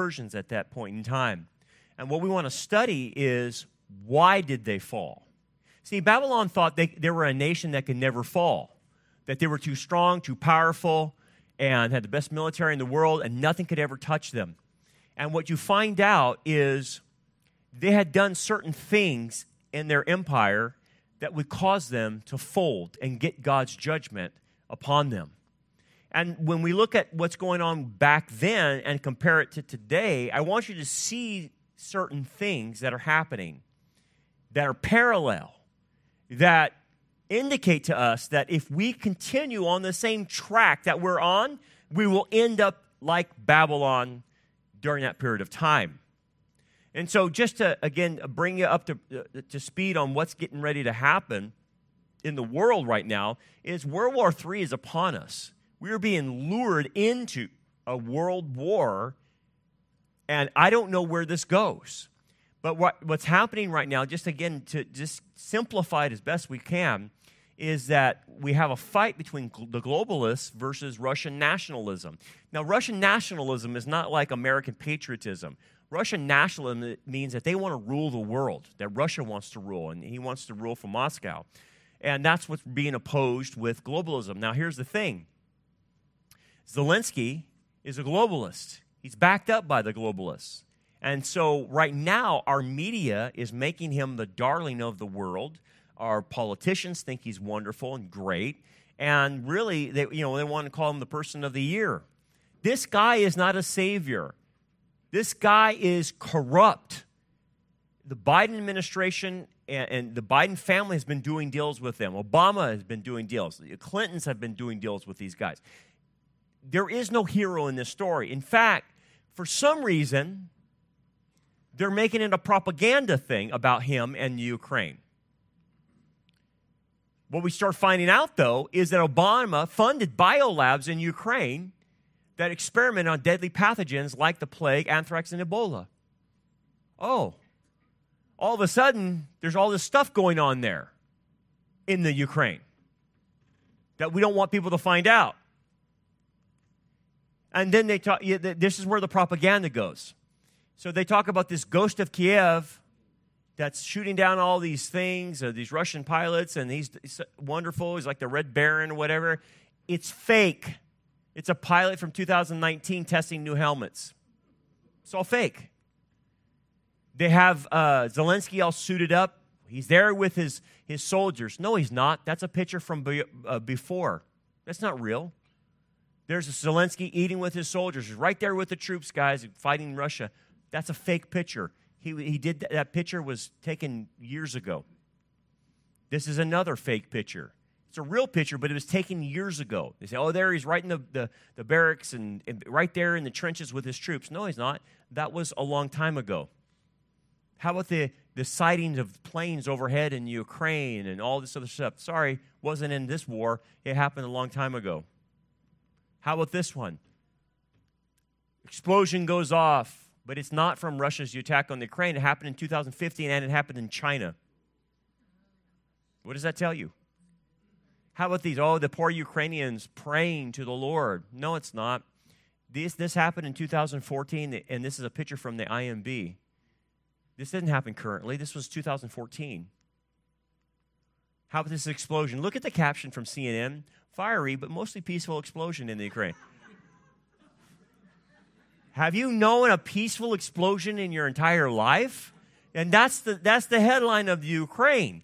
Persians at that point in time. And what we want to study is why did they fall? See, Babylon thought they, they were a nation that could never fall, that they were too strong, too powerful, and had the best military in the world, and nothing could ever touch them. And what you find out is they had done certain things in their empire that would cause them to fold and get God's judgment upon them. And when we look at what's going on back then and compare it to today, I want you to see certain things that are happening that are parallel, that indicate to us that if we continue on the same track that we're on, we will end up like Babylon during that period of time. And so, just to again bring you up to, uh, to speed on what's getting ready to happen in the world right now, is World War III is upon us. We are being lured into a world war, and I don't know where this goes. But what, what's happening right now, just again to just simplify it as best we can, is that we have a fight between the globalists versus Russian nationalism. Now, Russian nationalism is not like American patriotism. Russian nationalism means that they want to rule the world, that Russia wants to rule, and he wants to rule from Moscow. And that's what's being opposed with globalism. Now, here's the thing Zelensky is a globalist, he's backed up by the globalists. And so, right now, our media is making him the darling of the world. Our politicians think he's wonderful and great. And really, they, you know, they want to call him the person of the year. This guy is not a savior. This guy is corrupt. The Biden administration and, and, the Biden family has been doing deals with them. Obama has been doing deals. The Clintons have been doing deals with these guys. There is no hero in this story. In fact, for some reason, they're making it a propaganda thing about him and Ukraine. What we start finding out, though, is that Obama funded biolabs in Ukraine that experiment on deadly pathogens like the plague, anthrax, and Ebola. Oh, all of a sudden, there's all this stuff going on there in the Ukraine that we don't want people to find out. And then they talk, yeah, this is where the propaganda goes. So they talk about this ghost of Kiev that's shooting down all these things, uh, these Russian pilots, and he's, he's wonderful. He's like the Red Baron or whatever. It's fake. It's a pilot from 2019 testing new helmets. It's all fake. They have uh, Zelensky all suited up. He's there with his, his soldiers. No, he's not. That's a picture from be, uh, before. That's not real. There's Zelensky eating with his soldiers. Right there with the troops, guys, fighting Russia. That's a fake picture. He, he did that picture was taken years ago. This is another fake picture. It's a real picture, but it was taken years ago. They say, oh, there he's right in the, the, the barracks and, and right there in the trenches with his troops. No, he's not. That was a long time ago. How about the, the sightings of planes overhead in Ukraine and all this other stuff? Sorry, wasn't in this war. It happened a long time ago. How about this one? Explosion goes off, but it's not from Russia's attack on Ukraine. It happened in 2015 and it happened in China. What does that tell you? How about these? Oh, the poor Ukrainians praying to the Lord. No, it's not. This, this happened in 2014, and this is a picture from the IMB. This didn't happen currently. This was 2014. How about this explosion? Look at the caption from CNN fiery but mostly peaceful explosion in the Ukraine. Have you known a peaceful explosion in your entire life? And that's the, that's the headline of the Ukraine.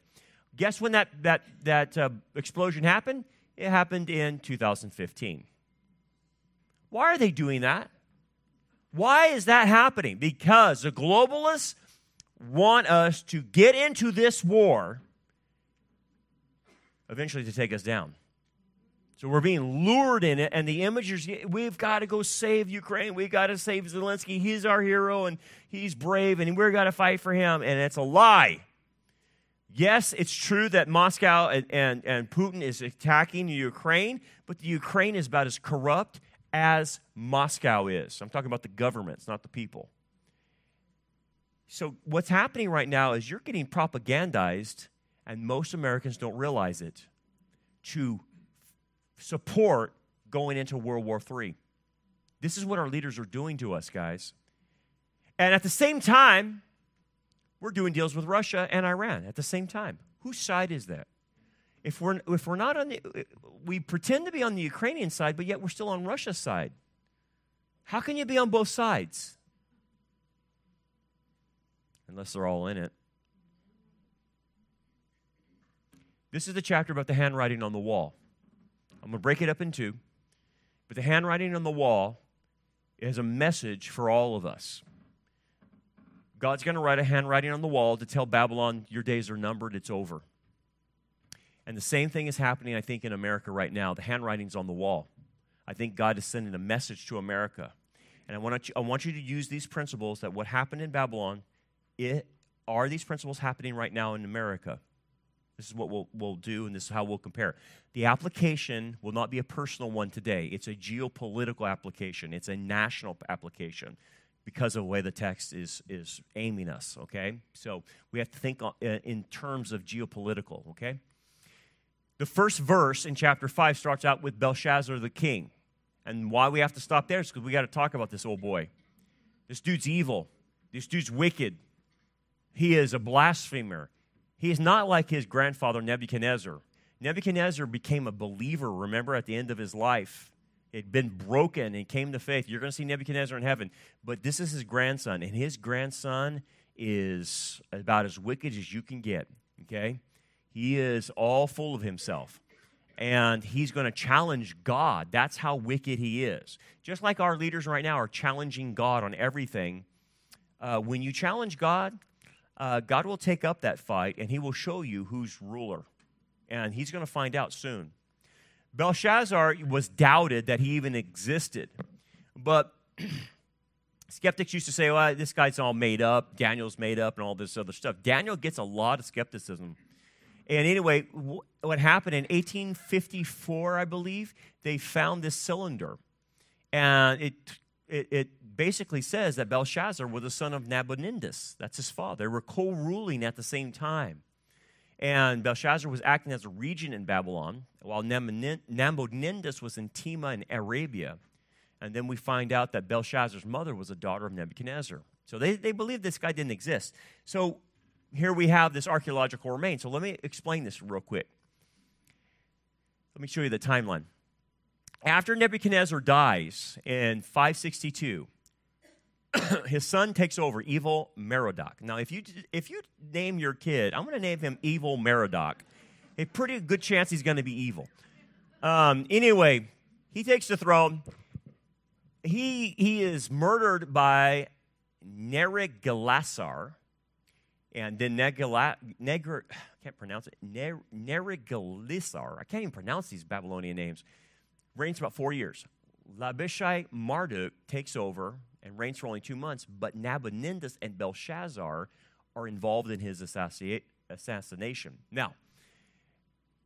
Guess when that, that, that uh, explosion happened? It happened in 2015. Why are they doing that? Why is that happening? Because the globalists want us to get into this war eventually to take us down. So we're being lured in it, and the imagers, we've got to go save Ukraine. We've got to save Zelensky. He's our hero, and he's brave, and we've got to fight for him. And it's a lie. Yes, it's true that Moscow and, and, and Putin is attacking Ukraine, but the Ukraine is about as corrupt as Moscow is. I'm talking about the governments, not the people. So, what's happening right now is you're getting propagandized, and most Americans don't realize it, to support going into World War III. This is what our leaders are doing to us, guys. And at the same time, we're doing deals with Russia and Iran at the same time. Whose side is that? If we're, if we're not on the, we pretend to be on the Ukrainian side, but yet we're still on Russia's side. How can you be on both sides? Unless they're all in it. This is the chapter about the handwriting on the wall. I'm going to break it up in two. But the handwriting on the wall is a message for all of us. God's going to write a handwriting on the wall to tell Babylon, your days are numbered, it's over. And the same thing is happening, I think, in America right now. The handwriting's on the wall. I think God is sending a message to America. And I want you, I want you to use these principles that what happened in Babylon, it, are these principles happening right now in America? This is what we'll, we'll do, and this is how we'll compare. The application will not be a personal one today. It's a geopolitical application, it's a national application because of the way the text is, is aiming us, okay? So we have to think in terms of geopolitical, okay? The first verse in chapter 5 starts out with Belshazzar the king. And why we have to stop there is because we got to talk about this old boy. This dude's evil. This dude's wicked. He is a blasphemer. He is not like his grandfather Nebuchadnezzar. Nebuchadnezzar became a believer, remember, at the end of his life. It had been broken and came to faith. You're going to see Nebuchadnezzar in heaven. But this is his grandson, and his grandson is about as wicked as you can get. Okay? He is all full of himself. And he's going to challenge God. That's how wicked he is. Just like our leaders right now are challenging God on everything. Uh, when you challenge God, uh, God will take up that fight and he will show you who's ruler. And he's going to find out soon. Belshazzar was doubted that he even existed. But skeptics used to say, well, this guy's all made up. Daniel's made up and all this other stuff. Daniel gets a lot of skepticism and anyway, what happened in 1854, I believe, they found this cylinder. And it, it, it basically says that Belshazzar was the son of Nabonidus. That's his father. They were co ruling at the same time. And Belshazzar was acting as a regent in Babylon, while Nabonidus was in Tema in Arabia. And then we find out that Belshazzar's mother was a daughter of Nebuchadnezzar. So they, they believe this guy didn't exist. So here we have this archaeological remain. So let me explain this real quick. Let me show you the timeline. After Nebuchadnezzar dies in 562, his son takes over, Evil Merodach. Now, if you if you name your kid, I'm going to name him Evil Merodach. A pretty good chance he's going to be evil. Um, anyway, he takes the throne. He he is murdered by Nerigalasar, and then Negala, I can't pronounce it, Ner, Nerigalisar, I can't even pronounce these Babylonian names, reigns about four years. Labishai Marduk takes over and reigns for only two months, but Nabonidus and Belshazzar are involved in his assassination. Now,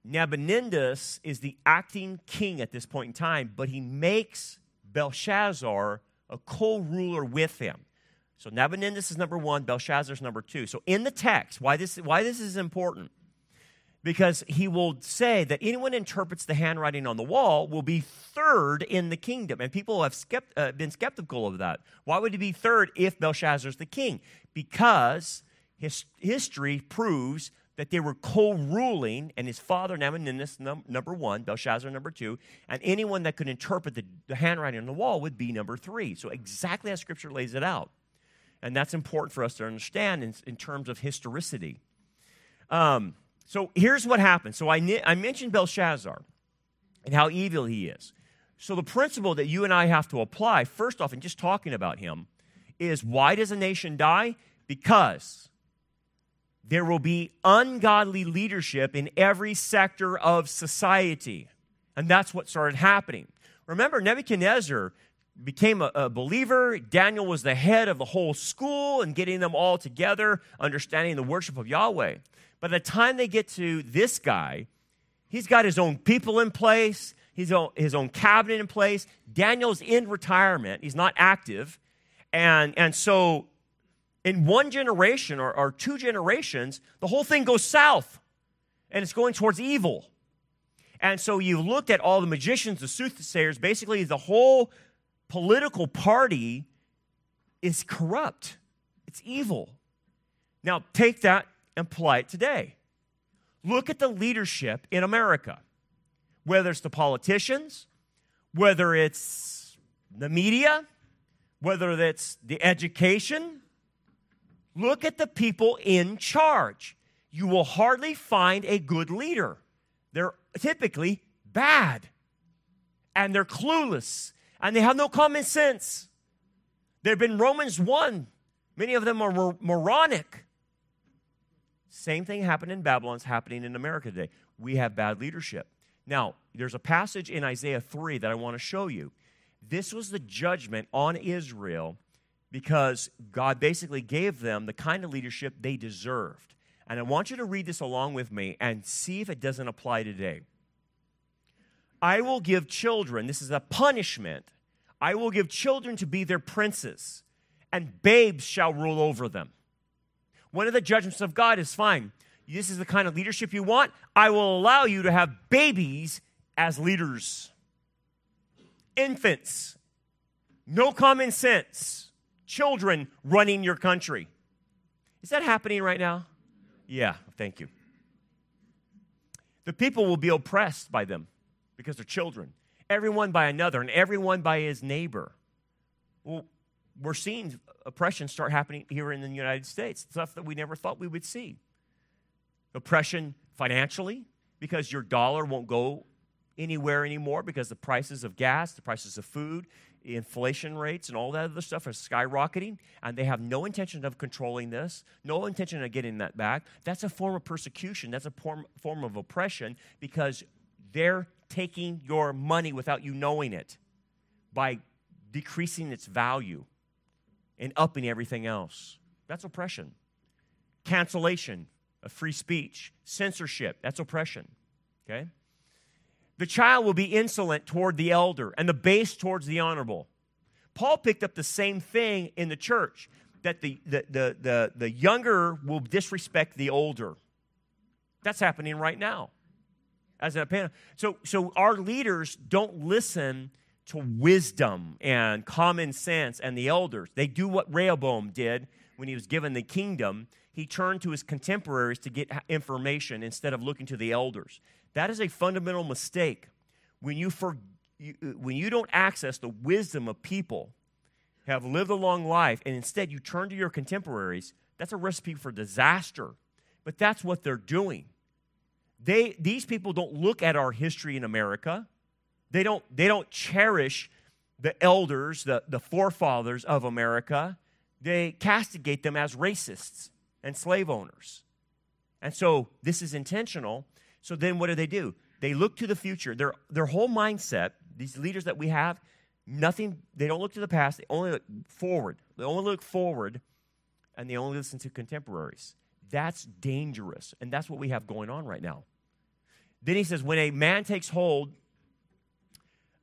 Nabonidus is the acting king at this point in time, but he makes Belshazzar a co ruler with him. So Nabonidus is number one, Belshazzar is number two. So in the text, why this, why this is important? Because he will say that anyone interprets the handwriting on the wall will be third in the kingdom. And people have skept, uh, been skeptical of that. Why would he be third if Belshazzar is the king? Because his, history proves that they were co-ruling, and his father Nabonidus num- number one, Belshazzar number two, and anyone that could interpret the, the handwriting on the wall would be number three. So exactly as Scripture lays it out. And that's important for us to understand in, in terms of historicity. Um, so here's what happened. So I, I mentioned Belshazzar and how evil he is. So the principle that you and I have to apply, first off, in just talking about him, is why does a nation die? Because there will be ungodly leadership in every sector of society. And that's what started happening. Remember, Nebuchadnezzar became a, a, believer. Daniel was the head of the whole school and getting them all together, understanding the worship of Yahweh. By the time they get to this guy, he's got his own people in place, his own, his own cabinet in place. Daniel's in retirement, he's not active. And, and so, in one generation or, or two generations, the whole thing goes south and it's going towards evil. And so you've looked at all the magicians, the soothsayers, basically the whole political party is corrupt. It's evil. Now, take that and it today. Look at the leadership in America, whether it's the politicians, whether it's the media, whether it's the education. Look at the people in charge. You will hardly find a good leader. They're typically bad, and they're clueless, and they have no common sense. There have been Romans 1. Many of them are moronic. Same thing happened in Babylon, it's happening in America today. We have bad leadership. Now, there's a passage in Isaiah 3 that I want to show you. This was the judgment on Israel because God basically gave them the kind of leadership they deserved. And I want you to read this along with me and see if it doesn't apply today. I will give children, this is a punishment, I will give children to be their princes, and babes shall rule over them. One of the judgments of God is fine. This is the kind of leadership you want. I will allow you to have babies as leaders, infants, no common sense, children running your country. Is that happening right now? Yeah, thank you. The people will be oppressed by them because they're children, everyone by another, and everyone by his neighbor. Well, we're seeing oppression start happening here in the United States, stuff that we never thought we would see. Oppression financially, because your dollar won't go anywhere anymore because the prices of gas, the prices of food, inflation rates, and all that other stuff are skyrocketing, and they have no intention of controlling this, no intention of getting that back. That's a form of persecution. That's a form, form of oppression because they're taking your money without you knowing it by decreasing its value and upping everything else. That's oppression. Cancellation of free speech, censorship, that's oppression. Okay? The child will be insolent toward the elder and the base towards the honorable. Paul picked up the same thing in the church that the, the, the, the, the younger will disrespect the older. That's happening right now. As a panel. So, so our leaders don't listen to wisdom and common sense and the elders. They do what Rehoboam did when he was given the kingdom. He turned to his contemporaries to get information instead of looking to the elders. That is a fundamental mistake. When you, for, you, uh, when you don't access the wisdom of people, have lived a long life, and instead you turn to your contemporaries, that's a recipe for disaster. But that's what they're doing. They, these people don't look at our history in America. They don't, they don't cherish the elders, the, the forefathers of America. They castigate them as racists and slave owners. And so this is intentional. So then what do they do? They look to the future. Their, their whole mindset, these leaders that we have, nothing, they don't look to the past, they only look forward. They only look forward and they only listen to contemporaries. That's dangerous. And that's what we have going on right now. Then he says, when a man takes hold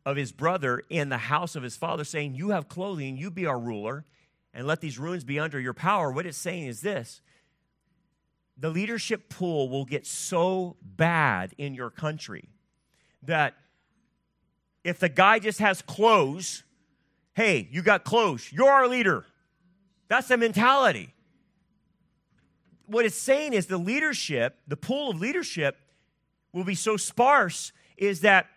of his brother in the house of his father, saying, You have clothing, you be our ruler, and let these ruins be under your power. What it's saying is this the leadership pool will get so bad in your country that if the guy just has clothes, hey, you got clothes, you're our leader. That's the mentality. What it's saying is the leadership, the pool of leadership, will be so sparse is that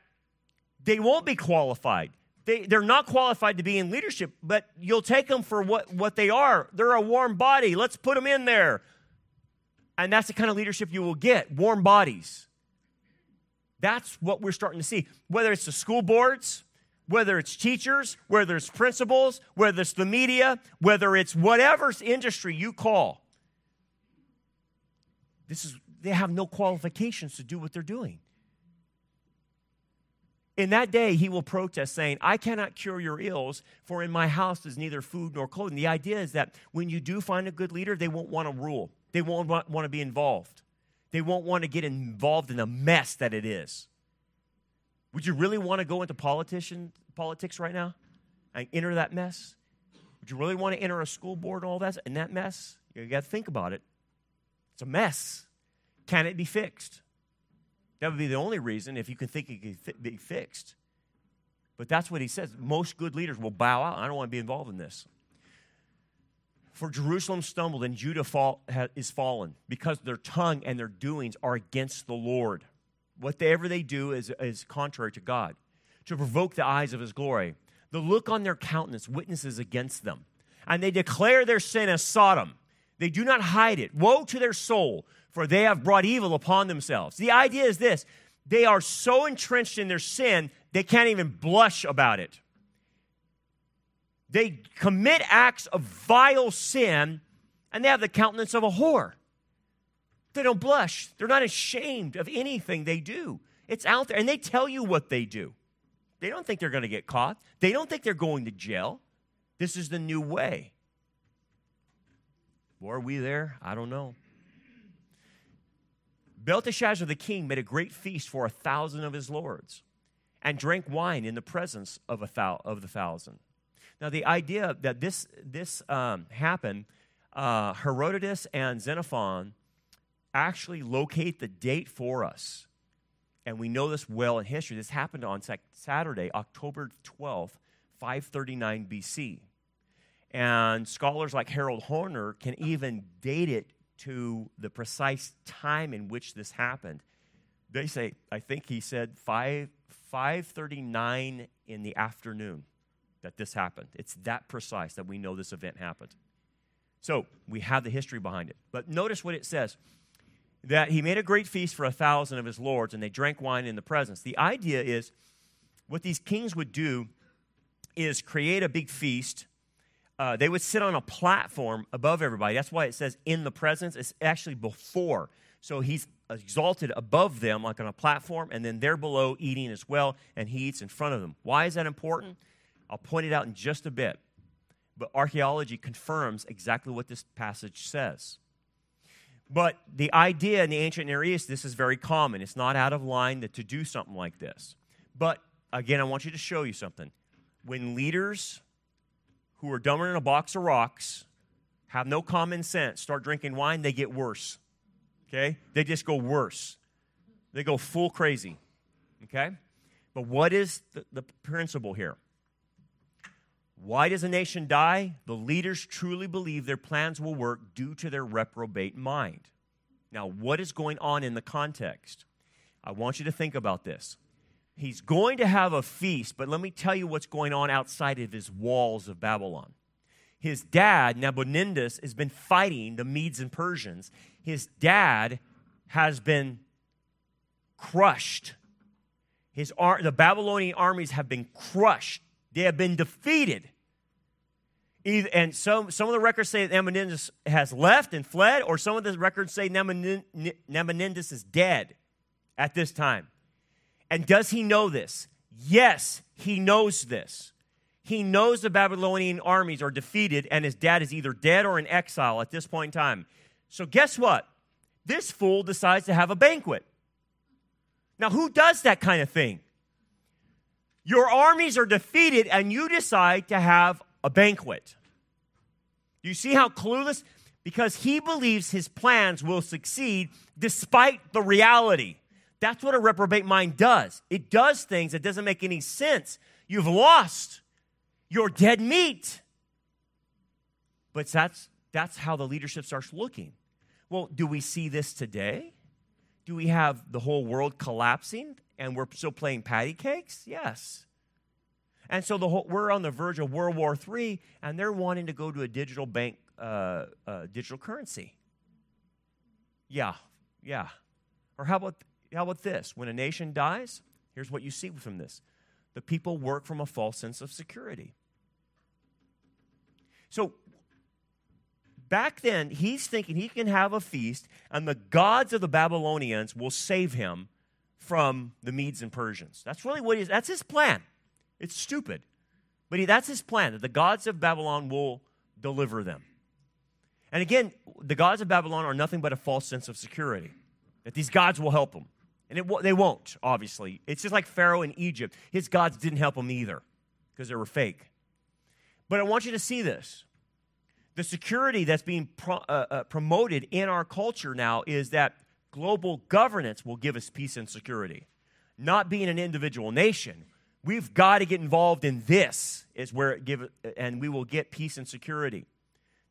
they won't be qualified. They, they're not qualified to be in leadership, but you'll take them for what, what they are. They're a warm body. Let's put them in there. And that's the kind of leadership you will get warm bodies. That's what we're starting to see. Whether it's the school boards, whether it's teachers, whether it's principals, whether it's the media, whether it's whatever industry you call. This is they have no qualifications to do what they're doing. In that day, he will protest, saying, I cannot cure your ills, for in my house is neither food nor clothing. The idea is that when you do find a good leader, they won't want to rule, they won't want, to be involved, they won't want to get involved in the mess that it is. Would you really want to go into politician, politics right now and enter that mess? Would you really want to enter a school board and all that in that mess? You got to think about it. It's a mess. Can it be fixed? That would be the only reason if you can think it could be fixed. But that's what he says. Most good leaders will bow out. I don't want to be involved in this. For Jerusalem stumbled and Judah fall, ha, is fallen because their tongue and their doings are against the Lord. Whatever they do is, is contrary to God, to provoke the eyes of his glory. The look on their countenance witnesses against them. And they declare their sin as Sodom. They do not hide it. Woe to their soul, for they have brought evil upon themselves. The idea is this they are so entrenched in their sin, they can't even blush about it. They commit acts of vile sin, and they have the countenance of a whore. They don't blush. They're not ashamed of anything they do. It's out there, and they tell you what they do. They don't think they're going to get caught. They don't think they're going to jail. This is the new way. Were we there? I don't know. Belteshazzar the king made a great feast for a thousand of his lords and drank wine in the presence of, a thou- of the thousand. Now, the idea that this, this um, happened, uh, Herodotus and Xenophon actually locate the date for us. And we know this well in history. This happened on Saturday, October 12th, 539 BC. And scholars like Harold Hoehner can even date it to the precise time in which this happened. They say, I think he said 5, 539 in the afternoon that this happened. It's that precise that we know this event happened. So we have the history behind it. But notice what it says that he made a great feast for a thousand of his lords, and they drank wine in the presence. The idea is what these kings would do is create a big feast. Uh, they would sit on a platform above everybody. That's why it says in the presence. It's actually before. So he's exalted above them, like on a platform, and then they're below eating as well, and he eats in front of them. Why is that important? I'll point it out in just a bit. But archaeology confirms exactly what this passage says. But the idea in the ancient Near East, this is very common. It's not out of line to do something like this. But again, I want you to show you something. When leaders who are dumber than a box of rocks, have no common sense, start drinking wine, they get worse. Okay? They just go worse. They go full crazy. Okay? But what is the, the principle here? Why does a nation die? The leaders truly believe their plans will work due to their reprobate mind. Now, what is going on in the context? I want you to think about this. He's going to have a feast, but let me tell you what's going on outside of his walls of Babylon. His dad, Nabonidus, has been fighting the Medes and Persians. His dad has been crushed. His ar- the Babylonian armies have been crushed they have been defeated. And some, some of the records say that Nabonidus has left and fled, or some of the records say Nabonidus is dead at this time. And does he know this? Yes, he knows this. He knows the Babylonian armies are defeated, and his dad is either dead or in exile at this point in time. So, guess what? This fool decides to have a banquet. Now, who does that kind of thing? Your armies are defeated, and you decide to have a banquet. You see how clueless? Because he believes his plans will succeed despite the reality. That's what a reprobate mind does. It does things that doesn't make any sense. You've lost. You're dead meat. But that's, that's how the leadership starts looking. Well, do we see this today? Do we have the whole world collapsing and we're still playing patty cakes? Yes. And so the whole, we're on the verge of World War III, and they're wanting to go to a digital bank, uh, uh, digital currency. Yeah, yeah. Or how about, how about this? When a nation dies, here's what you see from this the people work from a false sense of security. So back then, he's thinking he can have a feast, and the gods of the Babylonians will save him from the Medes and Persians. That's really what he's, that's his plan. It's stupid. But he, that's his plan, that the gods of Babylon will deliver them. And again, the gods of Babylon are nothing but a false sense of security, that these gods will help them. And it, they won't, obviously. It's just like Pharaoh in Egypt. His gods didn't help him either because they were fake. But I want you to see this. The security that's being pro, uh, uh, promoted in our culture now is that global governance will give us peace and security, not being an individual nation. We've got to get involved in this, is where it give, and we will get peace and security.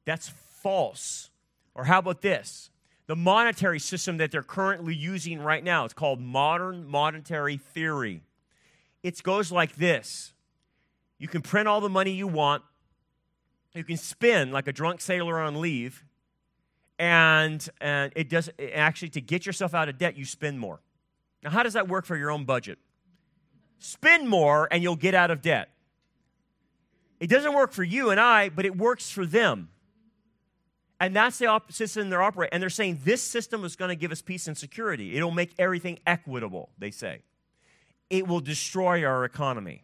That's false. Or how about this? The monetary system that they're currently using right now, it's called modern monetary theory. It goes like this you can print all the money you want, you can spend like a drunk sailor on leave, and, and it does actually to get yourself out of debt, you spend more. Now, how does that work for your own budget? Spend more and you'll get out of debt. It doesn't work for you and I, but it works for them. And that's the op- system they're operating. And they're saying this system is going to give us peace and security. It'll make everything equitable, they say. It will destroy our economy.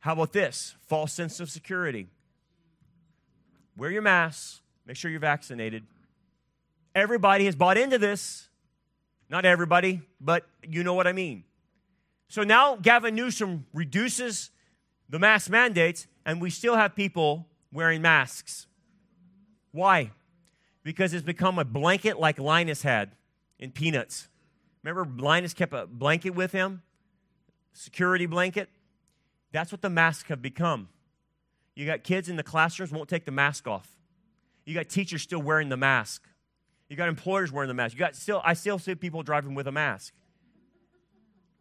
How about this? False sense of security. Wear your mask, make sure you're vaccinated. Everybody has bought into this. Not everybody, but you know what I mean. So now Gavin Newsom reduces the mask mandates, and we still have people wearing masks. Why? Because it's become a blanket like Linus had in Peanuts. Remember, Linus kept a blanket with him? Security blanket? That's what the masks have become. You got kids in the classrooms won't take the mask off. You got teachers still wearing the mask. You got employers wearing the mask. You got still I still see people driving with a mask.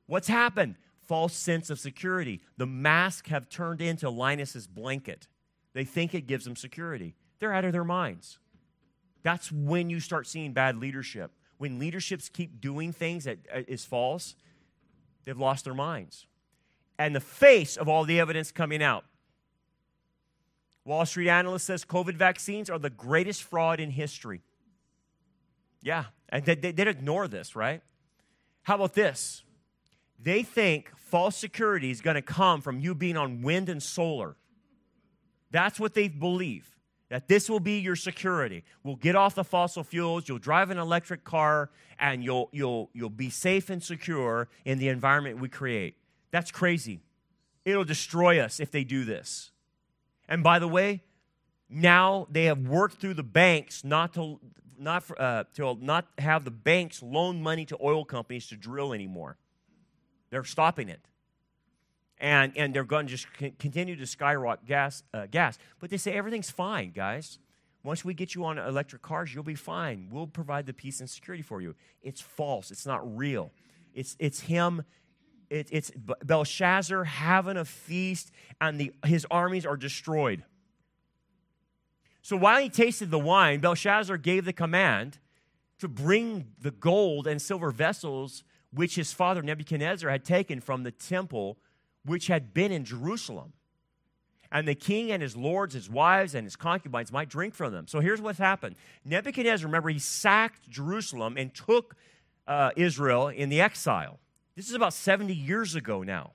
What's happened? False sense of security. The mask have turned into Linus's blanket. They think it gives them security. They're out of their minds. That's when you start seeing bad leadership. When leaderships keep doing things that uh, false, they've lost their minds. And the face of all the evidence coming out. Wall Street analyst says COVID vaccines are the greatest fraud in history. Yeah, and they, they, would ignore this, right? How about this? They think false security is going to come from you being on wind and solar. That's what they believe. That this will be your security. We'll get off the fossil fuels, you'll drive an electric car, and you'll, you'll, you'll be safe and secure in the environment we create. That's crazy. It'll destroy us if they do this. And by the way, now they have worked through the banks not to not uh, to not have the banks loan money to oil companies to drill anymore. They're stopping it, and and they're going to just continue to skyrocket gas uh, gas. But they say everything's fine, guys. Once we get you on electric cars, you'll be fine. We'll provide the peace and security for you. It's false. It's not real. It's it's him it, it's Belshazzar having a feast, and the, his armies are destroyed. So while he tasted the wine, Belshazzar gave the command to bring the gold and silver vessels which his father Nebuchadnezzar had taken from the temple which had been in Jerusalem. And the king and his lords, his wives, and his concubines might drink from them. So here's what's happened Nebuchadnezzar, remember, he sacked Jerusalem and took uh, Israel in the exile. This is about 70 years ago now.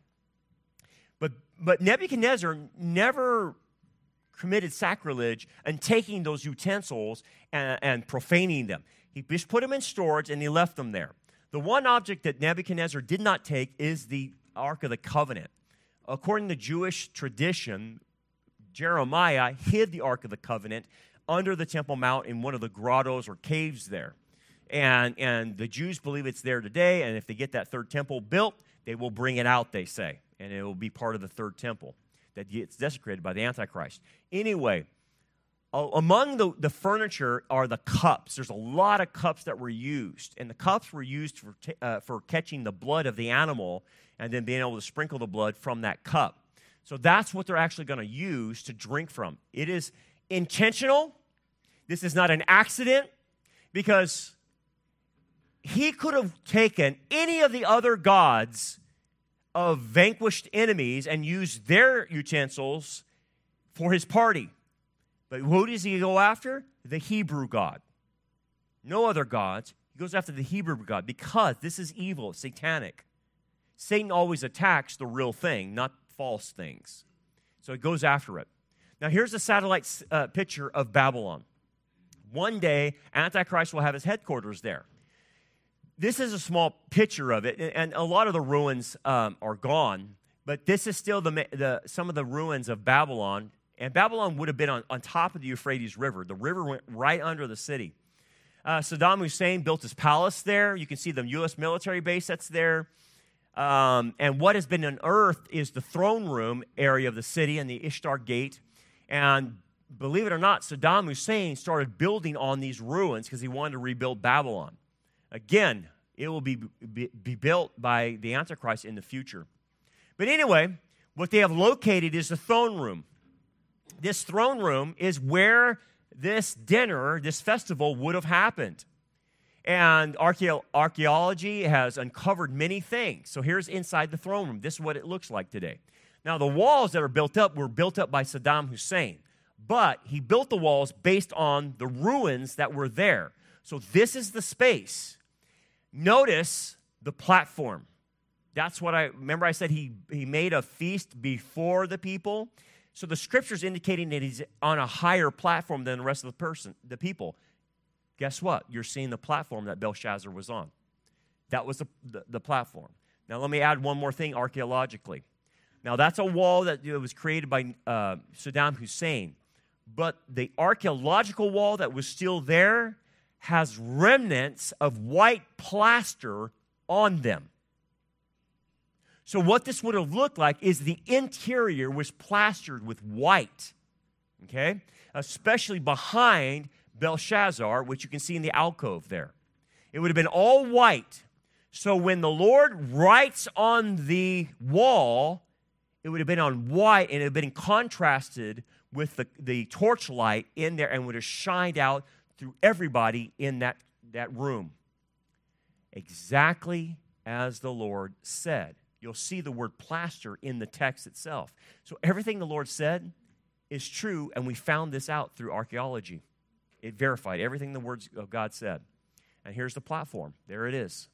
But, but Nebuchadnezzar never committed sacrilege and taking those utensils and, and profaning them. He just put them in storage and he left them there. The one object that Nebuchadnezzar did not take is the Ark of the Covenant. According to Jewish tradition, Jeremiah hid the Ark of the Covenant under the Temple Mount in one of the grottos or caves there. And, and the Jews believe it's there today, and if they get that third temple built, they will bring it out, they say, and it will be part of the third temple that gets desecrated by the Antichrist. Anyway, among the, the furniture are the cups. There's a lot of cups that were used, and the cups were used for, t- uh, for catching the blood of the animal and then being able to sprinkle the blood from that cup. So that's what they're actually going to use to drink from. It is intentional. This is not an accident because he could have taken any of the other gods of vanquished enemies and used their utensils for his party. But who does he go after? The Hebrew God. No other gods. He goes after the Hebrew God because this is evil, satanic. Satan always attacks the real thing, not false things. So he goes after it. Now, here's a satellite uh, picture of Babylon. One day, Antichrist will have his headquarters there this is a small picture of it, and a lot of the ruins um, are gone, but this is still the, the, some of the ruins of Babylon. And Babylon would have been on, on top of the Euphrates River. The river went right under the city. Uh, Saddam Hussein built his palace there. You can see the U.S. military base that's there. Um, and what has been unearthed is the throne room area of the city and the Ishtar Gate. And believe it or not, Saddam Hussein started building on these ruins because he wanted to rebuild Babylon. Again, it will be, be, be, built by the Antichrist in the future. But anyway, what they have located is the throne room. This throne room is where this dinner, this festival would have happened. And archaeology has uncovered many things. So here's inside the throne room. This is what it looks like today. Now, the walls that are built up were built up by Saddam Hussein, but he built the walls based on the ruins that were there. So this is the space. Notice the platform. That's what I remember I said he, he made a feast before the people. So the scripture's indicating that he's on a higher platform than the rest of the person, the people guess what? You're seeing the platform that Belshazzar was on. That was the, the, the platform. Now, let me add one more thing archaeologically. Now, that's a wall that was created by uh, Saddam Hussein. But the archaeological wall that was still there has remnants of white plaster on them. So, what this would have looked like is the interior was plastered with white, okay? Especially behind Belshazzar, which you can see in the alcove there. It would have been all white. So when the Lord writes on the wall, it would have been on white and it would have been contrasted with the, the torchlight in there and would have shined out through everybody in that, that room. Exactly as the Lord said. You'll see the word plaster in the text itself. So everything the Lord said is true, and we found this out through archaeology. It verified everything the words of God said. And here's the platform. There it is.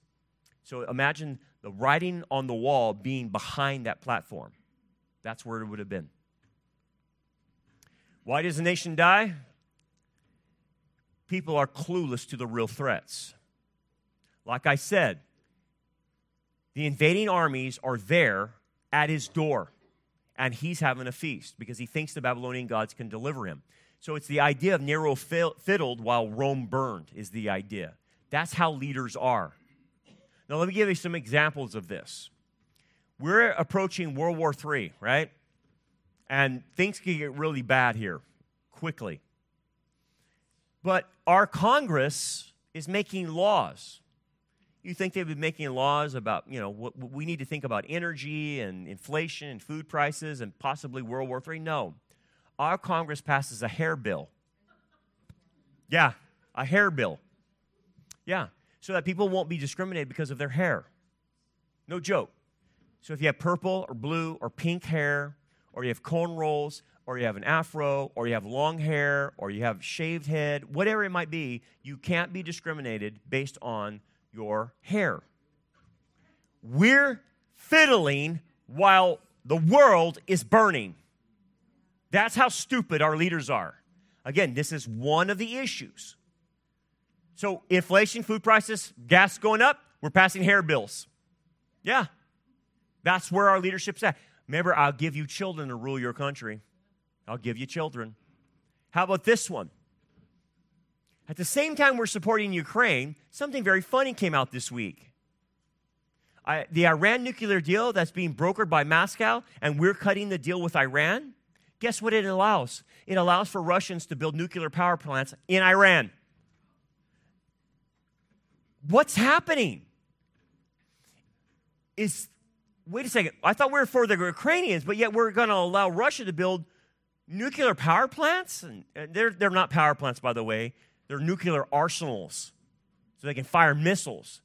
So imagine the writing on the wall being behind that platform. That's where it would have been. Why does the nation die? People are clueless to the real threats. Like I said, the invading armies are there at his door, and he's having a feast because he thinks the Babylonian gods can deliver him. So it's the idea of Nero fiddled while Rome burned, is the idea. That's how leaders are. Now, let me give you some examples of this. We're approaching World War III, right? And things can get really bad here quickly. But our Congress is making laws. You think they'd be making laws about, you know, what, we need to think about energy and inflation and food prices and possibly World War III? No our Congress passes a hair bill. Yeah, a hair bill. Yeah, so that people won't be discriminated because of their hair. No joke. So if you have purple or blue or pink hair, or you have cornrows, or you have an afro, or you have long hair, or you have shaved head, whatever it might be, you can't be discriminated based on your hair. We're fiddling while the world is burning. That's how stupid our leaders are. Again, this is one of the issues. So, inflation, food prices, gas going up, we're passing hair bills. Yeah, that's where our leadership's at. Remember, I'll give you children to rule your country. I'll give you children. How about this one? At the same time we're supporting Ukraine, something very funny came out this week. I, the Iran nuclear deal that's being brokered by Moscow, and we're cutting the deal with Iran. Guess what it allows? It allows for Russians to build nuclear power plants in Iran. What's happening? Is wait a second. I thought we were for the Ukrainians, but yet we're going to allow Russia to build nuclear power plants? And they're, they're not power plants, by the way. They're nuclear arsenals. So they can fire missiles.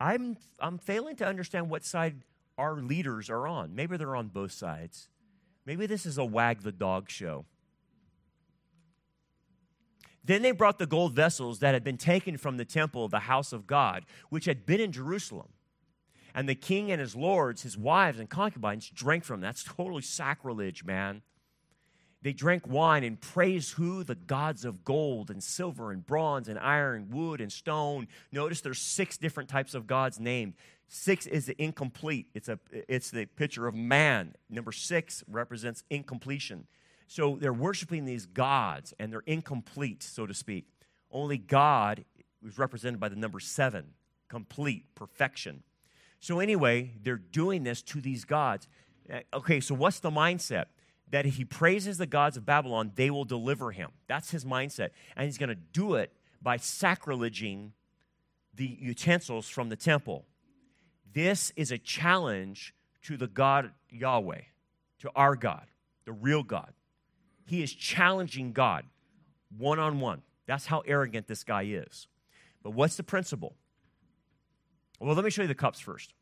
I'm, I'm failing to understand what side our leaders are on. Maybe they're on both sides. Maybe this is a wag the dog show. Then they brought the gold vessels that had been taken from the temple of the house of God, which had been in Jerusalem. And the king and his lords, his wives and concubines drank from them. That's totally sacrilege, man. They drank wine and praised who? The gods of gold and silver and bronze and iron, wood and stone. Notice there's six different types of gods named. Six is the incomplete. It's, a, it's the picture of man. Number six represents incompletion. So they're worshiping these gods and they're incomplete, so to speak. Only God is represented by the number seven complete, perfection. So, anyway, they're doing this to these gods. Uh, okay, so what's the mindset? That if he praises the gods of Babylon, they will deliver him. That's his mindset. And he's going to do it by sacrileging the utensils from the temple. This is a challenge to the God Yahweh, to our God, the real God. He is challenging God one on one. That's how arrogant this guy is. But what's the principle? Well, let me show you the cups first.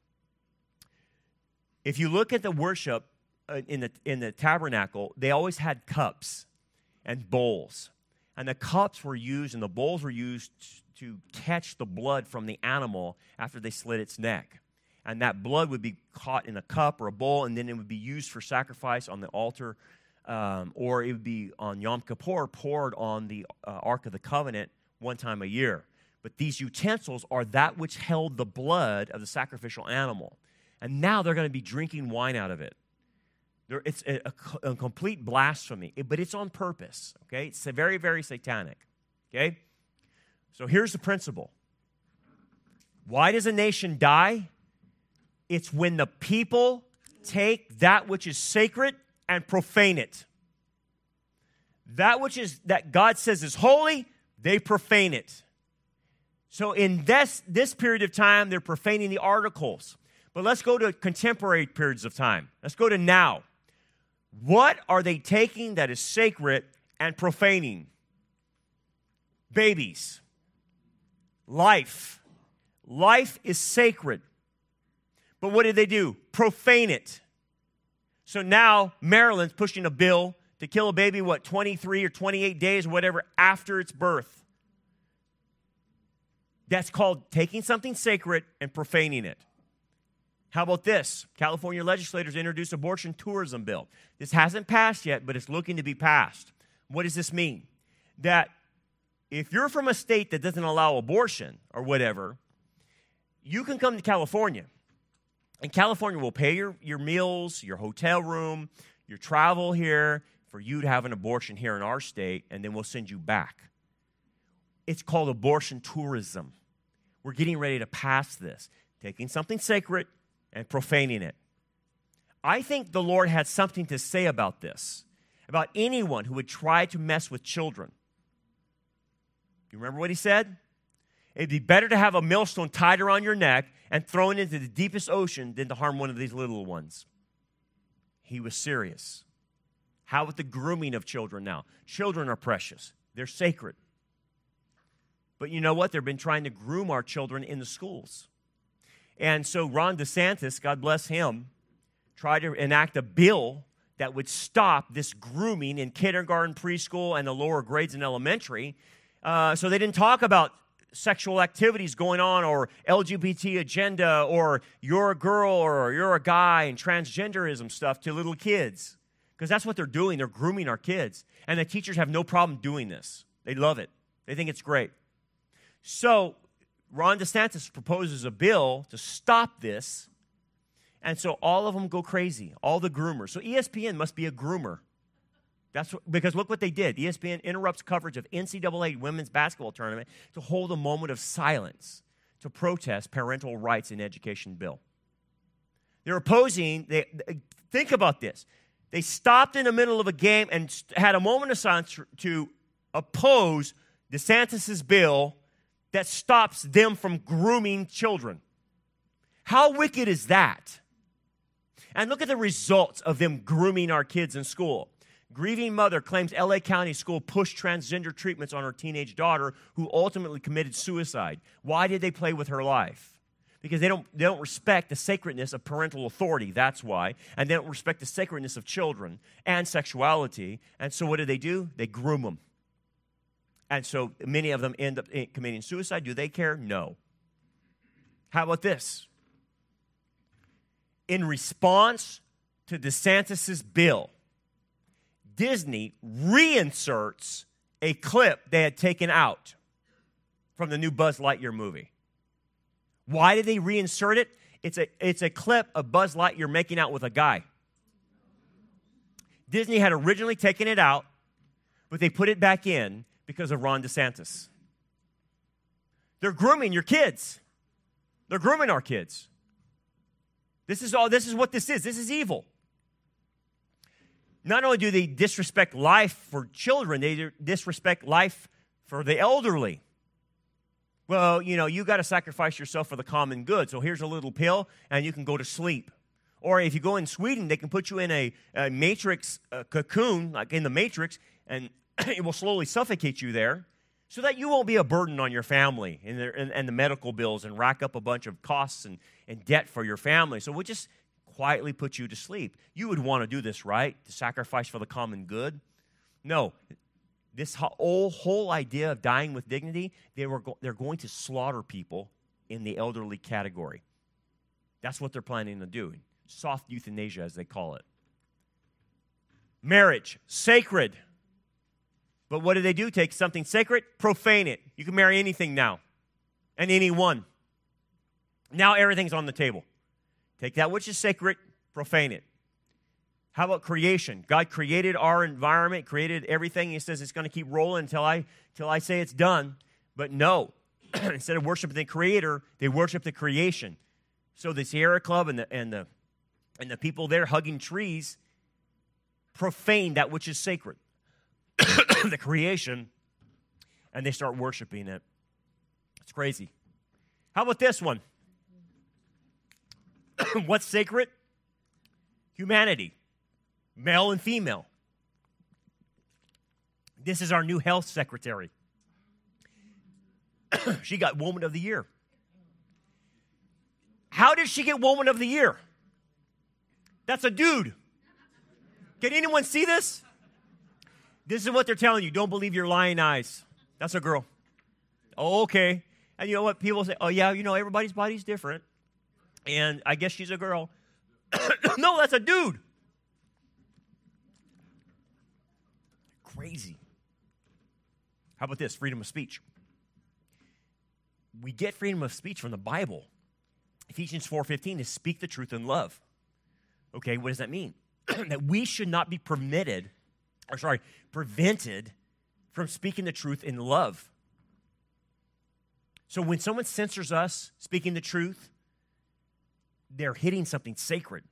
If you look at the worship in the, in the tabernacle, they always had cups and bowls. And the cups were used and the bowls were used to catch the blood from the animal after they slit its neck. And that blood would be caught in a cup or a bowl, and then it would be used for sacrifice on the altar, um, or it would be on Yom Kippur poured on the uh, Ark of the Covenant one time a year. But these utensils are that which held the blood of the sacrificial animal. And now they're going to be drinking wine out of it. It's a, a, a complete blasphemy, but it's on purpose, okay? It's very, very satanic, okay? So here's the principle Why does a nation die? It's when the people take that which is sacred and profane it. That which is that God says is holy, they profane it. So in this, this period of time, they're profaning the articles. But let's go to contemporary periods of time. Let's go to now. What are they taking that is sacred and profaning? Babies. Life. Life is sacred. But what did they do? Profane it. So now Maryland's pushing a bill to kill a baby, what, 23 or 28 days or whatever after its birth. That's called taking something sacred and profaning it. How about this? California legislators introduced abortion tourism bill. This hasn't passed yet, but it's looking to be passed. What does this mean? That if you're from a state that doesn't allow abortion or whatever, you can come to California. And California will pay your, your meals, your hotel room, your travel here for you to have an abortion here in our state, and then we'll send you back. It's called abortion tourism. We're getting ready to pass this, taking something sacred and profaning it. I think the Lord had something to say about this, about anyone who would try to mess with children. You remember what he said? It'd be better to have a millstone tied around your neck and thrown into the deepest ocean than to harm one of these little ones. He was serious. How with the grooming of children now? Children are precious, they're sacred. But you know what? They've been trying to groom our children in the schools. And so Ron DeSantis, God bless him, tried to enact a bill that would stop this grooming in kindergarten, preschool, and the lower grades in elementary. Uh, so they didn't talk about sexual activities going on or LGBT agenda or you're a girl or you're a guy and transgenderism stuff to little kids. Because that's what they're doing. They're grooming our kids. And the teachers have no problem doing this. They love it, they think it's great. So Ron DeSantis proposes a bill to stop this. And so all of them go crazy, all the groomers. So ESPN must be a groomer. That's what, because look what they did. ESPN interrupts coverage of NCAA women's basketball tournament to hold a moment of silence to protest parental rights in education bill. They're opposing. They, think about this. They stopped in the middle of a game and had a moment of silence to oppose DeSantis's bill that stops them from grooming children. How wicked is that? And look at the results of them grooming our kids in school. Grieving mother claims LA County School pushed transgender treatments on her teenage daughter who ultimately committed suicide. Why did they play with her life? Because they don't, they don't respect the sacredness of parental authority, that's why. And they don't respect the sacredness of children and sexuality. And so what do they do? They groom them. And so many of them end up committing suicide. Do they care? No. How about this? In response to DeSantis's bill, Disney reinserts a clip they had taken out from the new Buzz Lightyear movie. Why did they reinsert it? It's a, it's a clip of Buzz Lightyear making out with a guy. Disney had originally taken it out, but they put it back in because of Ron DeSantis. They're grooming your kids. They're grooming our kids. This is all this is what this is. This is evil. not only do they disrespect life for children, they disrespect life for the elderly. Well, you know, you got to sacrifice yourself for the common good. So here's a little pill, and you can go to sleep. Or if you go in Sweden, they can put you in a, a matrix a cocoon, like in the matrix, and it will slowly suffocate you there so that you won't be a burden on your family and the, and, and the medical bills and rack up a bunch of costs and, and debt for your family. So we'll just quietly put you to sleep. You would want to do this, right? To sacrifice for the common good? No. This whole, whole idea of dying with dignity, they were go- they're going to slaughter people in the elderly category. That's what they're planning to do. Soft euthanasia, as they call it. Marriage, sacred. But what do they do? Take something sacred, profane it. You can marry anything now and anyone. Now everything's on the table. Take that which is sacred, profane it. How about creation? God created our environment, created everything. He says it's going to keep rolling until I, until I say it's done. But no, instead of worshiping the creator, they worship the creation. So the Sierra Club and the, and the, and the people there hugging trees profane that which is sacred. the creation and they start worshiping it. It's crazy. How about this one? What's sacred? Humanity, male and female. This is our new health secretary. she got Woman of the Year. How did she get Woman of the Year? That's a dude. Can anyone see this? This is what they're telling you. Don't believe your lying eyes. That's a girl. Oh, okay. And you know what? People say, oh, yeah, you know, everybody's body's different. And I guess she's a girl. no, that's a dude. Crazy. How about this? Freedom of speech. We get freedom of speech from the Bible. Ephesians 4:15 is speak the truth in love. Okay, what does that mean? that we should not be permitted or sorry, prevented from speaking the truth in love. So when someone censors us speaking the truth, they're hitting something sacred.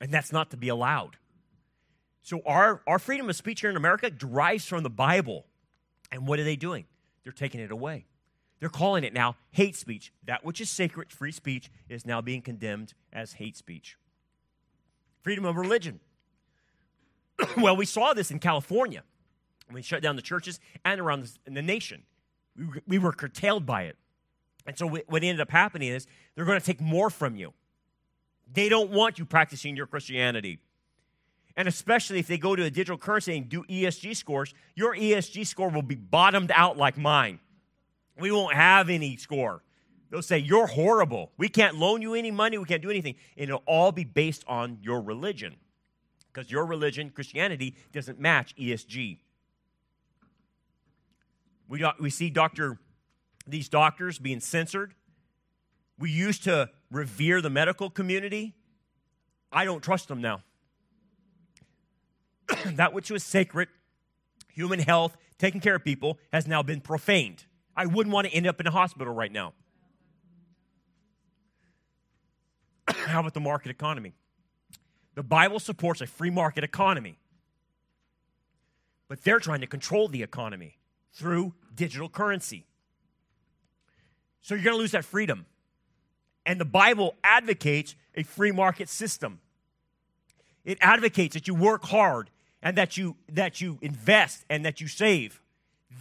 And that's not to be allowed. So our, our freedom of speech here in America derives from the Bible. And what are they doing? They're taking it away. They're calling it now hate speech. That which is sacred, free speech, is now being condemned as hate speech. Freedom of religion. well, we saw this in California. We shut down the churches and around the nation. We were, we were curtailed by it. And so what ended up happening is they're going to take more from you. They don't want you practicing your Christianity. And especially if they go to a digital currency and do ESG scores, your ESG score will be bottomed out like mine. We won't have any score. They'll say, You're horrible. We can't loan you any money. We can't do anything. It'll all be based on your religion because your religion, Christianity, doesn't match ESG. We, we see doctor, these doctors being censored. We used to revere the medical community. I don't trust them now. that which was sacred, human health, taking care of people, has now been profaned. I wouldn't want to end up in a hospital right now. How about the market economy? The Bible supports a free market economy. But they're trying to control the economy through digital currency. So you're going to lose that freedom. And the Bible advocates a free market system. It advocates that you work hard and that you that you invest and that you save.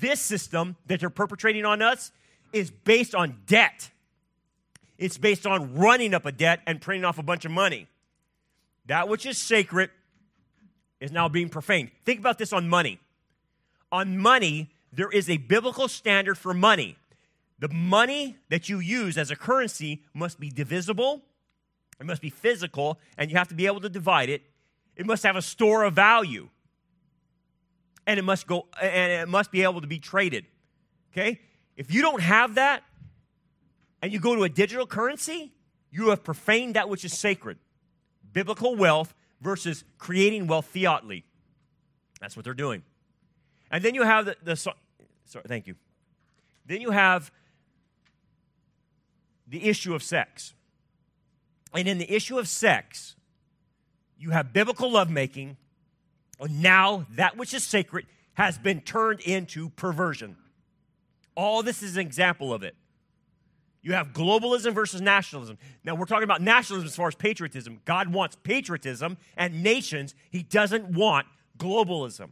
This system that they're perpetrating on us is based on debt. It's based on running up a debt and printing off a bunch of money. That which is sacred is now being profaned. Think about this on money. On money, there is a biblical standard for money. The money that you use as a currency must be divisible, it must be physical, and you have to be able to divide it. It must have a store of value. And it must go and it must be able to be traded. Okay? If you don't have that and you go to a digital currency, you have profaned that which is sacred biblical wealth versus creating wealth fiatly. That's what they're doing. And then you have the, the sorry, thank you. Then you have the issue of sex. And in the issue of sex, you have biblical lovemaking Now that which is sacred has been turned into perversion. All this is an example of it. You have globalism versus nationalism. Now, we're talking about nationalism as far as patriotism. God wants patriotism and nations, He doesn't want globalism.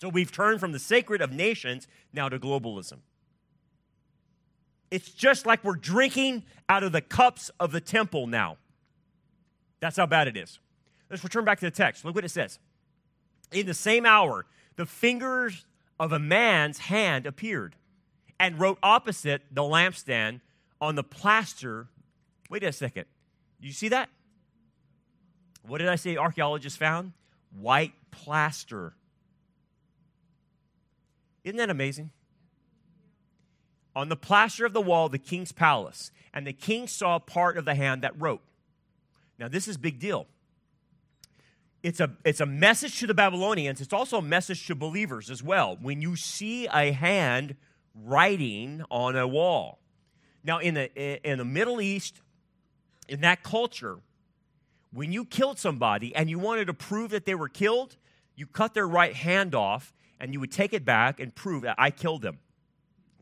So we've turned from the sacred of nations now to globalism. It's just like we're drinking out of the cups of the temple now. That's how bad it is. Let's return back to the text. Look what it says. In the same hour, the fingers of a man's hand appeared and wrote opposite the lampstand on the plaster. Wait a second. You see that? What did I say archaeologists found? White plaster. Isn't that amazing? On the plaster of the wall, the king's palace, and the king saw part of the hand that wrote. Now, this is big deal. It's a, it's a message to the Babylonians. It's also a message to believers as well. When you see a hand writing on a wall, now, in the, in the Middle East, in that culture, when you killed somebody and you wanted to prove that they were killed, you cut their right hand off and you would take it back and prove that I killed them.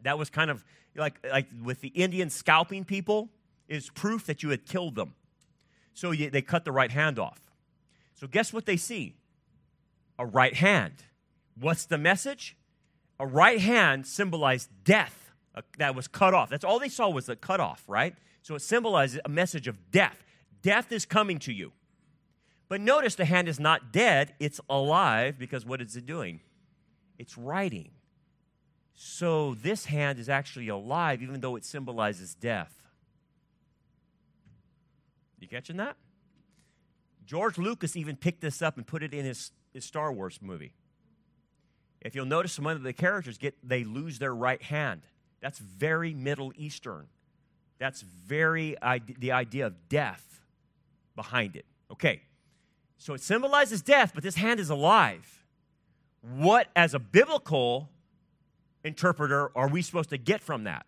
That was kind of like, like with the Indian scalping people, is proof that you had killed them. So you, they cut the right hand off. So guess what they see? A right hand. What's the message? A right hand symbolized death that was cut off. That's all they saw was the cut off, right? So it symbolizes a message of death. Death is coming to you. But notice the hand is not dead, it's alive because what is it doing? It's writing. So this hand is actually alive even though it symbolizes death. You catching that? George Lucas even picked this up and put it in his, his Star Wars movie. If you'll notice, some of the characters get they lose their right hand. That's very Middle Eastern. That's very the idea of death behind it. Okay, so it symbolizes death, but this hand is alive. What, as a biblical interpreter, are we supposed to get from that?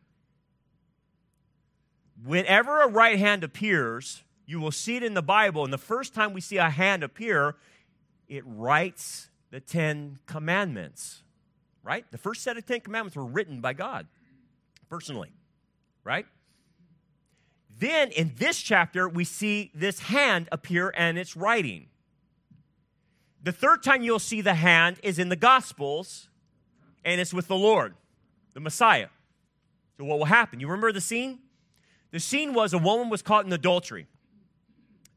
Whenever a right hand appears, you will see it in the Bible, and the first time we see a hand appear, it writes the Ten Commandments, right? The first set of Ten Commandments were written by God personally, right? Then in this chapter, we see this hand appear and it's writing. The third time you'll see the hand is in the Gospels, and it's with the Lord, the Messiah. So, what will happen? You remember the scene? The scene was a woman was caught in adultery.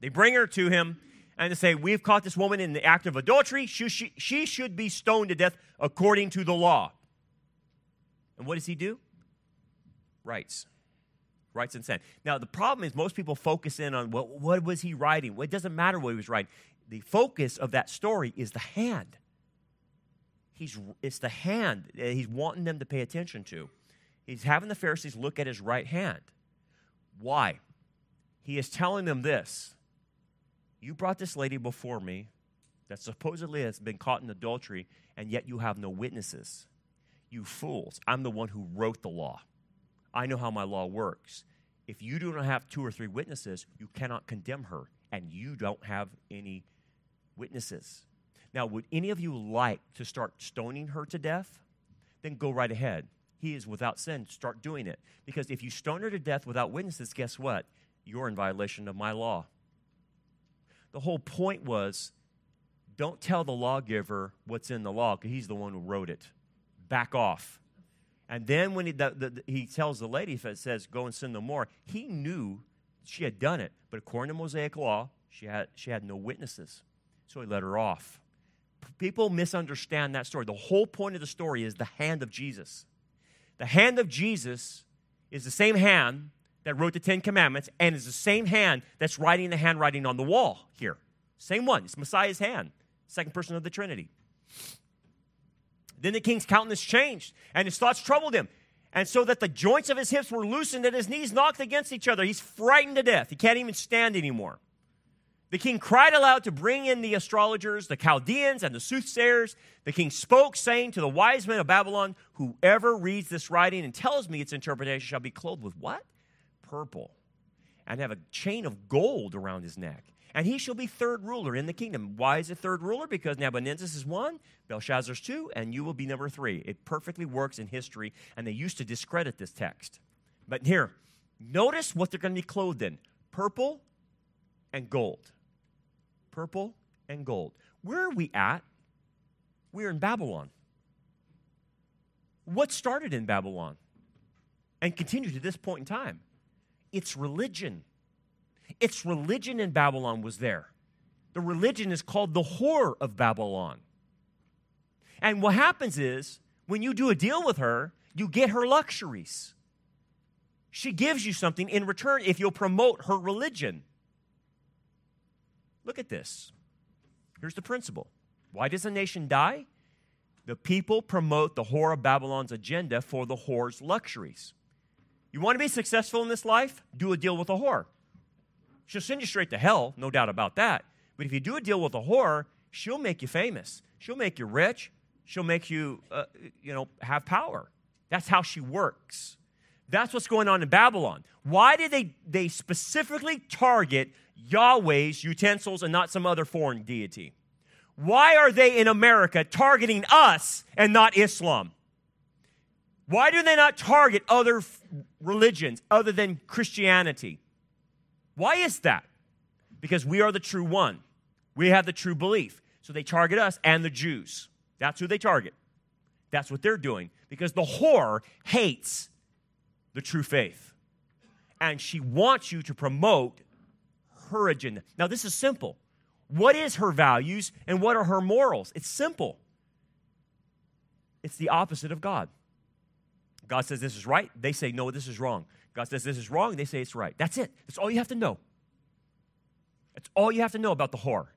They bring her to him and they say, We've caught this woman in the act of adultery. She, she, she should be stoned to death according to the law. And what does he do? Writes. Writes and sent. Now, the problem is most people focus in on what, what was he writing? Well, it doesn't matter what he was writing. The focus of that story is the hand. He's, it's the hand that he's wanting them to pay attention to. He's having the Pharisees look at his right hand. Why? He is telling them this You brought this lady before me that supposedly has been caught in adultery, and yet you have no witnesses. You fools. I'm the one who wrote the law. I know how my law works. If you do not have two or three witnesses, you cannot condemn her, and you don't have any witnesses. Now, would any of you like to start stoning her to death? Then go right ahead. He is without sin. Start doing it. Because if you stone her to death without witnesses, guess what? You're in violation of my law. The whole point was don't tell the lawgiver what's in the law because he's the one who wrote it. Back off. And then when he, the, the, he tells the lady, if it says, go and sin no more, he knew she had done it. But according to Mosaic law, she had, she had no witnesses. So he let her off. People misunderstand that story. The whole point of the story is the hand of Jesus. The hand of Jesus is the same hand that wrote the Ten Commandments and is the same hand that's writing the handwriting on the wall here. Same one. It's Messiah's hand, second person of the Trinity. Then the king's countenance changed, and his thoughts troubled him. And so that the joints of his hips were loosened and his knees knocked against each other. He's frightened to death. He can't even stand anymore. The king cried aloud to bring in the astrologers, the Chaldeans, and the soothsayers. The king spoke, saying to the wise men of Babylon, Whoever reads this writing and tells me its interpretation shall be clothed with what? Purple, and have a chain of gold around his neck, And he shall be third ruler in the kingdom. Why is it third ruler? Because Nebuchadnezzar is one, Belshazzar's two, and you will be number three. It perfectly works in history, and they used to discredit this text. But here, notice what they're going to be clothed in purple and gold. Purple and gold. Where are we at? We're in Babylon. What started in Babylon and continued to this point in time? It's religion. Its religion in Babylon was there. The religion is called the whore of Babylon. And what happens is, when you do a deal with her, you get her luxuries. She gives you something in return if you'll promote her religion. Look at this. Here's the principle why does a nation die? The people promote the whore of Babylon's agenda for the whore's luxuries. You want to be successful in this life? Do a deal with a whore. She'll send you straight to hell, no doubt about that. But if you do a deal with a whore, she'll make you famous. She'll make you rich. She'll make you, uh, you know, have power. That's how she works. That's what's going on in Babylon. Why did they, they specifically target Yahweh's utensils and not some other foreign deity? Why are they in America targeting us and not Islam? Why do they not target other religions other than Christianity? Why is that? Because we are the true one. We have the true belief. So they target us and the Jews. That's who they target. That's what they're doing. Because the whore hates the true faith. And she wants you to promote her agenda. Now, this is simple. What is her values and what are her morals? It's simple. It's the opposite of God. God says this is right. They say, no, this is wrong. God says this is wrong. They say it's right. That's it. That's all you have to know. That's all you have to know about the whore.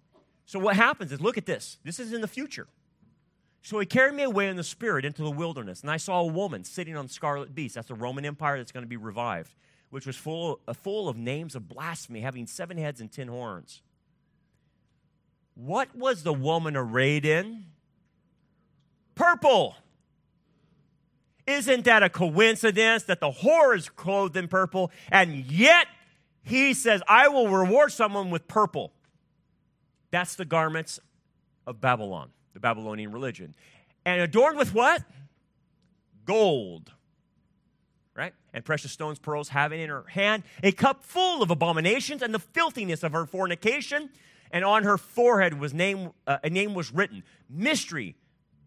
So what happens is, look at this. This is in the future. So he carried me away in the spirit into the wilderness, and I saw a woman sitting on scarlet beast. That's the Roman Empire that's going to be revived, which was full, uh, full of names of blasphemy, having seven heads and ten horns. What was the woman arrayed in? Purple. Isn't that a coincidence that the whore is clothed in purple and yet he says, I will reward someone with purple? That's the garments of Babylon, the Babylonian religion. And adorned with what? Gold. Right? And precious stones, pearls, having in her hand a cup full of abominations and the filthiness of her fornication. And on her forehead was name, uh, a name was written Mystery,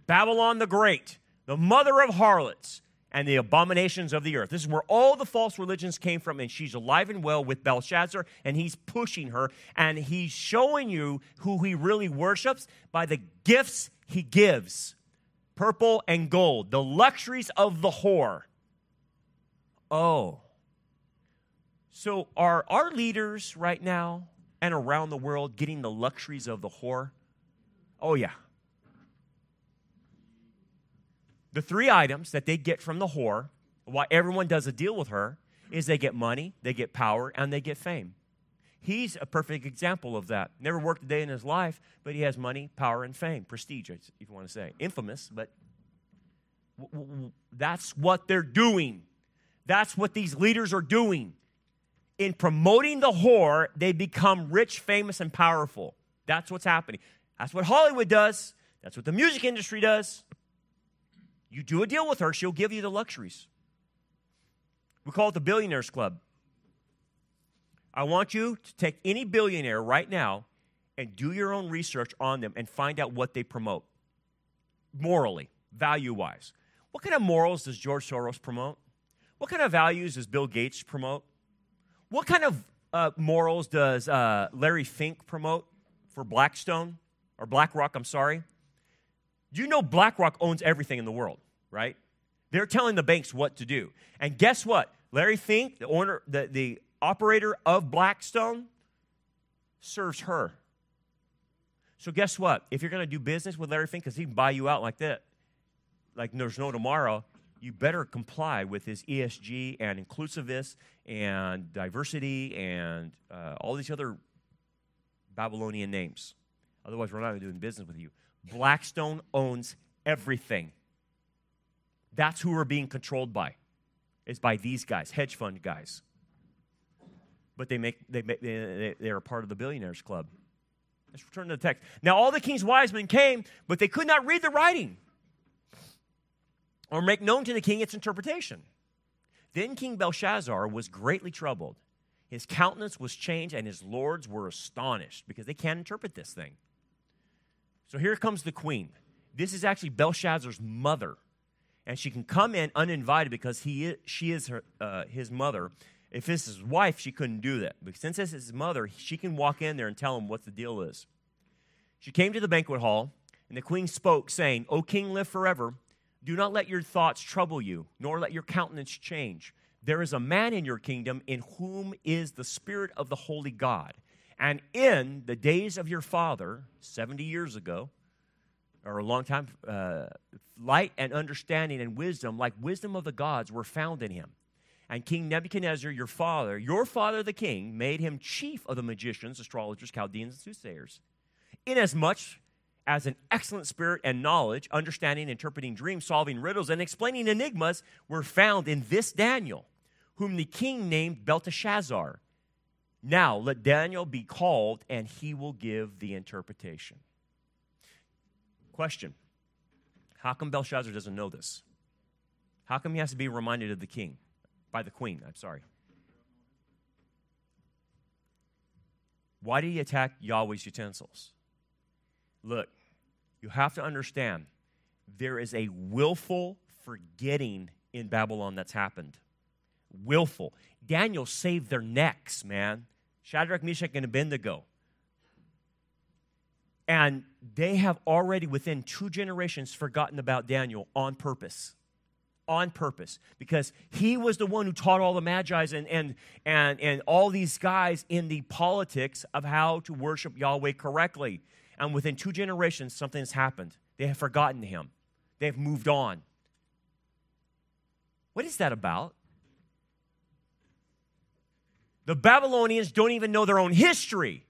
Babylon the Great the mother of harlots and the abominations of the earth. This is where all the false religions came from, and she's alive and well with Belshazzar, and he's pushing her, and he's showing you who he really worships by the gifts he gives purple and gold, the luxuries of the whore. Oh. So, are our leaders right now and around the world getting the luxuries of the whore? Oh, yeah. The three items that they get from the whore, why everyone does a deal with her, is they get money, they get power, and they get fame. He's a perfect example of that. Never worked a day in his life, but he has money, power, and fame. Prestige, if you want to say. Infamous, but that's what they're doing. That's what these leaders are doing. In promoting the whore, they become rich, famous, and powerful. That's what's happening. That's what Hollywood does. That's what the music industry does. You do a deal with her, she'll give you the luxuries. We call it the Billionaires Club. I want you to take any billionaire right now and do your own research on them and find out what they promote morally, value wise. What kind of morals does George Soros promote? What kind of values does Bill Gates promote? What kind of uh, morals does uh, Larry Fink promote for Blackstone or BlackRock? I'm sorry. You know BlackRock owns everything in the world, right? They're telling the banks what to do. And guess what? Larry Fink, the owner, the, the operator of Blackstone, serves her. So guess what? If you're going to do business with Larry Fink, because he can buy you out like that, like there's no tomorrow, you better comply with his ESG and inclusiveness and diversity and uh, all these other Babylonian names. Otherwise, we're not doing business with you. Blackstone owns everything. That's who we're being controlled by, is by these guys, hedge fund guys. but they make they, make, they they're a part of the billionaires club. Let's return to the text. Now all the king's wise men came, but they could not read the writing or make known to the king its interpretation. Then King Belshazzar was greatly troubled. His countenance was changed, and his lords were astonished because they can't interpret this thing. So here comes the queen. This is actually Belshazzar's mother, and she can come in uninvited because he is, she is her, uh, his mother. If this is his wife, she couldn't do that. But since this is his mother, she can walk in there and tell him what the deal is. She came to the banquet hall, and the queen spoke, saying, O king, live forever. Do not let your thoughts trouble you, nor let your countenance change. There is a man in your kingdom in whom is the Spirit of the Holy God. And in the days of your father, 70 years ago, or a long time, uh, light and understanding and wisdom, like wisdom of the gods, were found in him. And King Nebuchadnezzar, your father, your father the king, made him chief of the magicians, astrologers, Chaldeans, and soothsayers, inasmuch as an excellent spirit and knowledge, understanding, interpreting dreams, solving riddles, and explaining enigmas were found in this Daniel, whom the king named Belteshazzar. Now let Daniel be called, and he will give the interpretation. Question How come Belshazzar doesn't know this? How come he has to be reminded of the king? By the queen, I'm sorry. Why did he attack Yahweh's utensils? Look, you have to understand there is a willful forgetting in Babylon that's happened. Willful. Daniel saved their necks, man. Shadrach, Meshach, and Abednego. And they have already, within two generations, forgotten about Daniel on purpose. On purpose. Because he was the one who taught all the Magi's and, and, and, and all these guys in the politics of how to worship Yahweh correctly and within two generations, something has happened. They have forgotten him, they have moved on. What is that about? The Babylonians don't even know their own history.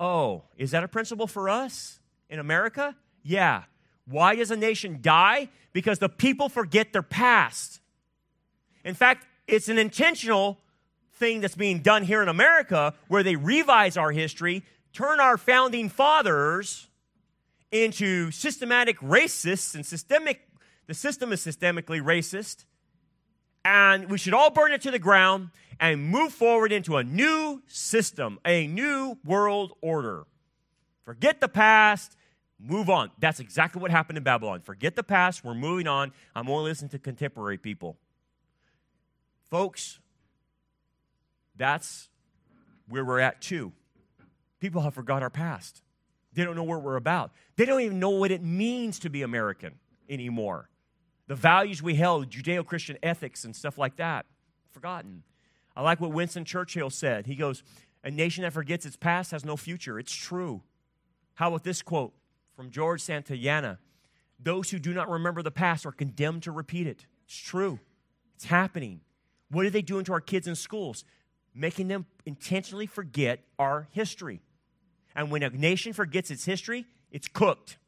Oh, is that a principle for us in America? Yeah. Why does a nation die? Because the people forget their past. In fact, it's an intentional thing that's being done here in America where they revise our history turn our founding fathers into systematic racists and systemic the system is systemically racist and we should all burn it to the ground and move forward into a new system a new world order forget the past move on that's exactly what happened in babylon forget the past we're moving on i'm only listening to contemporary people folks that's where we're at too People have forgot our past. They don't know what we're about. They don't even know what it means to be American anymore. The values we held, Judeo Christian ethics and stuff like that, forgotten. I like what Winston Churchill said. He goes, A nation that forgets its past has no future. It's true. How about this quote from George Santayana? Those who do not remember the past are condemned to repeat it. It's true. It's happening. What are they doing to our kids in schools? Making them intentionally forget our history. And when a nation forgets its history, it's cooked.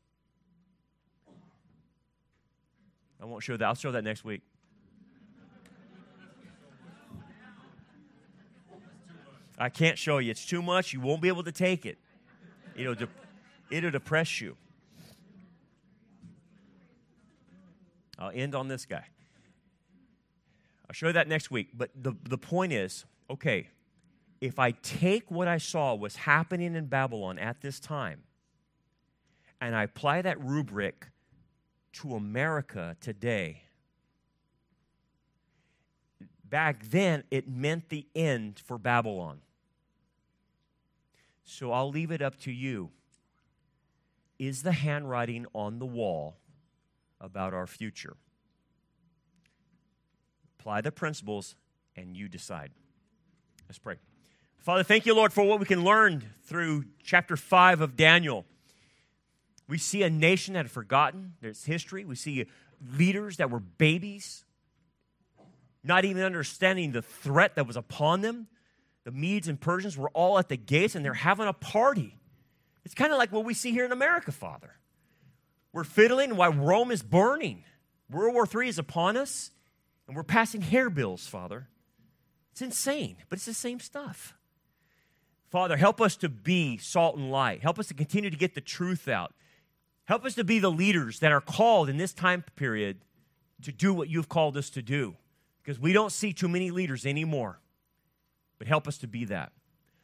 I won't show that. I'll show that next week. I can't show you. It's too much. You won't be able to take it. It'll, de- it'll depress you. I'll end on this guy. I'll show you that next week. But the, the point is okay, if I take what I saw was happening in Babylon at this time and I apply that rubric to America today, back then it meant the end for Babylon. So I'll leave it up to you. Is the handwriting on the wall about our future? Apply the principles and you decide. Let's pray. Father, thank you, Lord, for what we can learn through chapter 5 of Daniel. We see a nation that had forgotten its history. We see leaders that were babies, not even understanding the threat that was upon them. The Medes and Persians were all at the gates and they're having a party. It's kind of like what we see here in America, Father. We're fiddling while Rome is burning. World War III is upon us, and we're passing hair bills, Father. It's It's insane, but it's the same stuff. Father, help us to be salt and light. Help us to continue to get the truth out. Help us to be the leaders that are called in this time period to do what you've called us to do because we don't see too many leaders anymore. But help us to be that.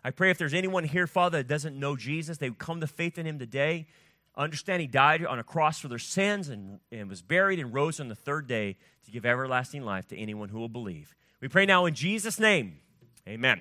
I pray if there's anyone here, Father, that doesn't know Jesus, they come to faith in him today. Understand he died on a cross for their sins and, and was buried and rose on the third day to give everlasting life to anyone who will believe. We pray now in Jesus' name. Amen.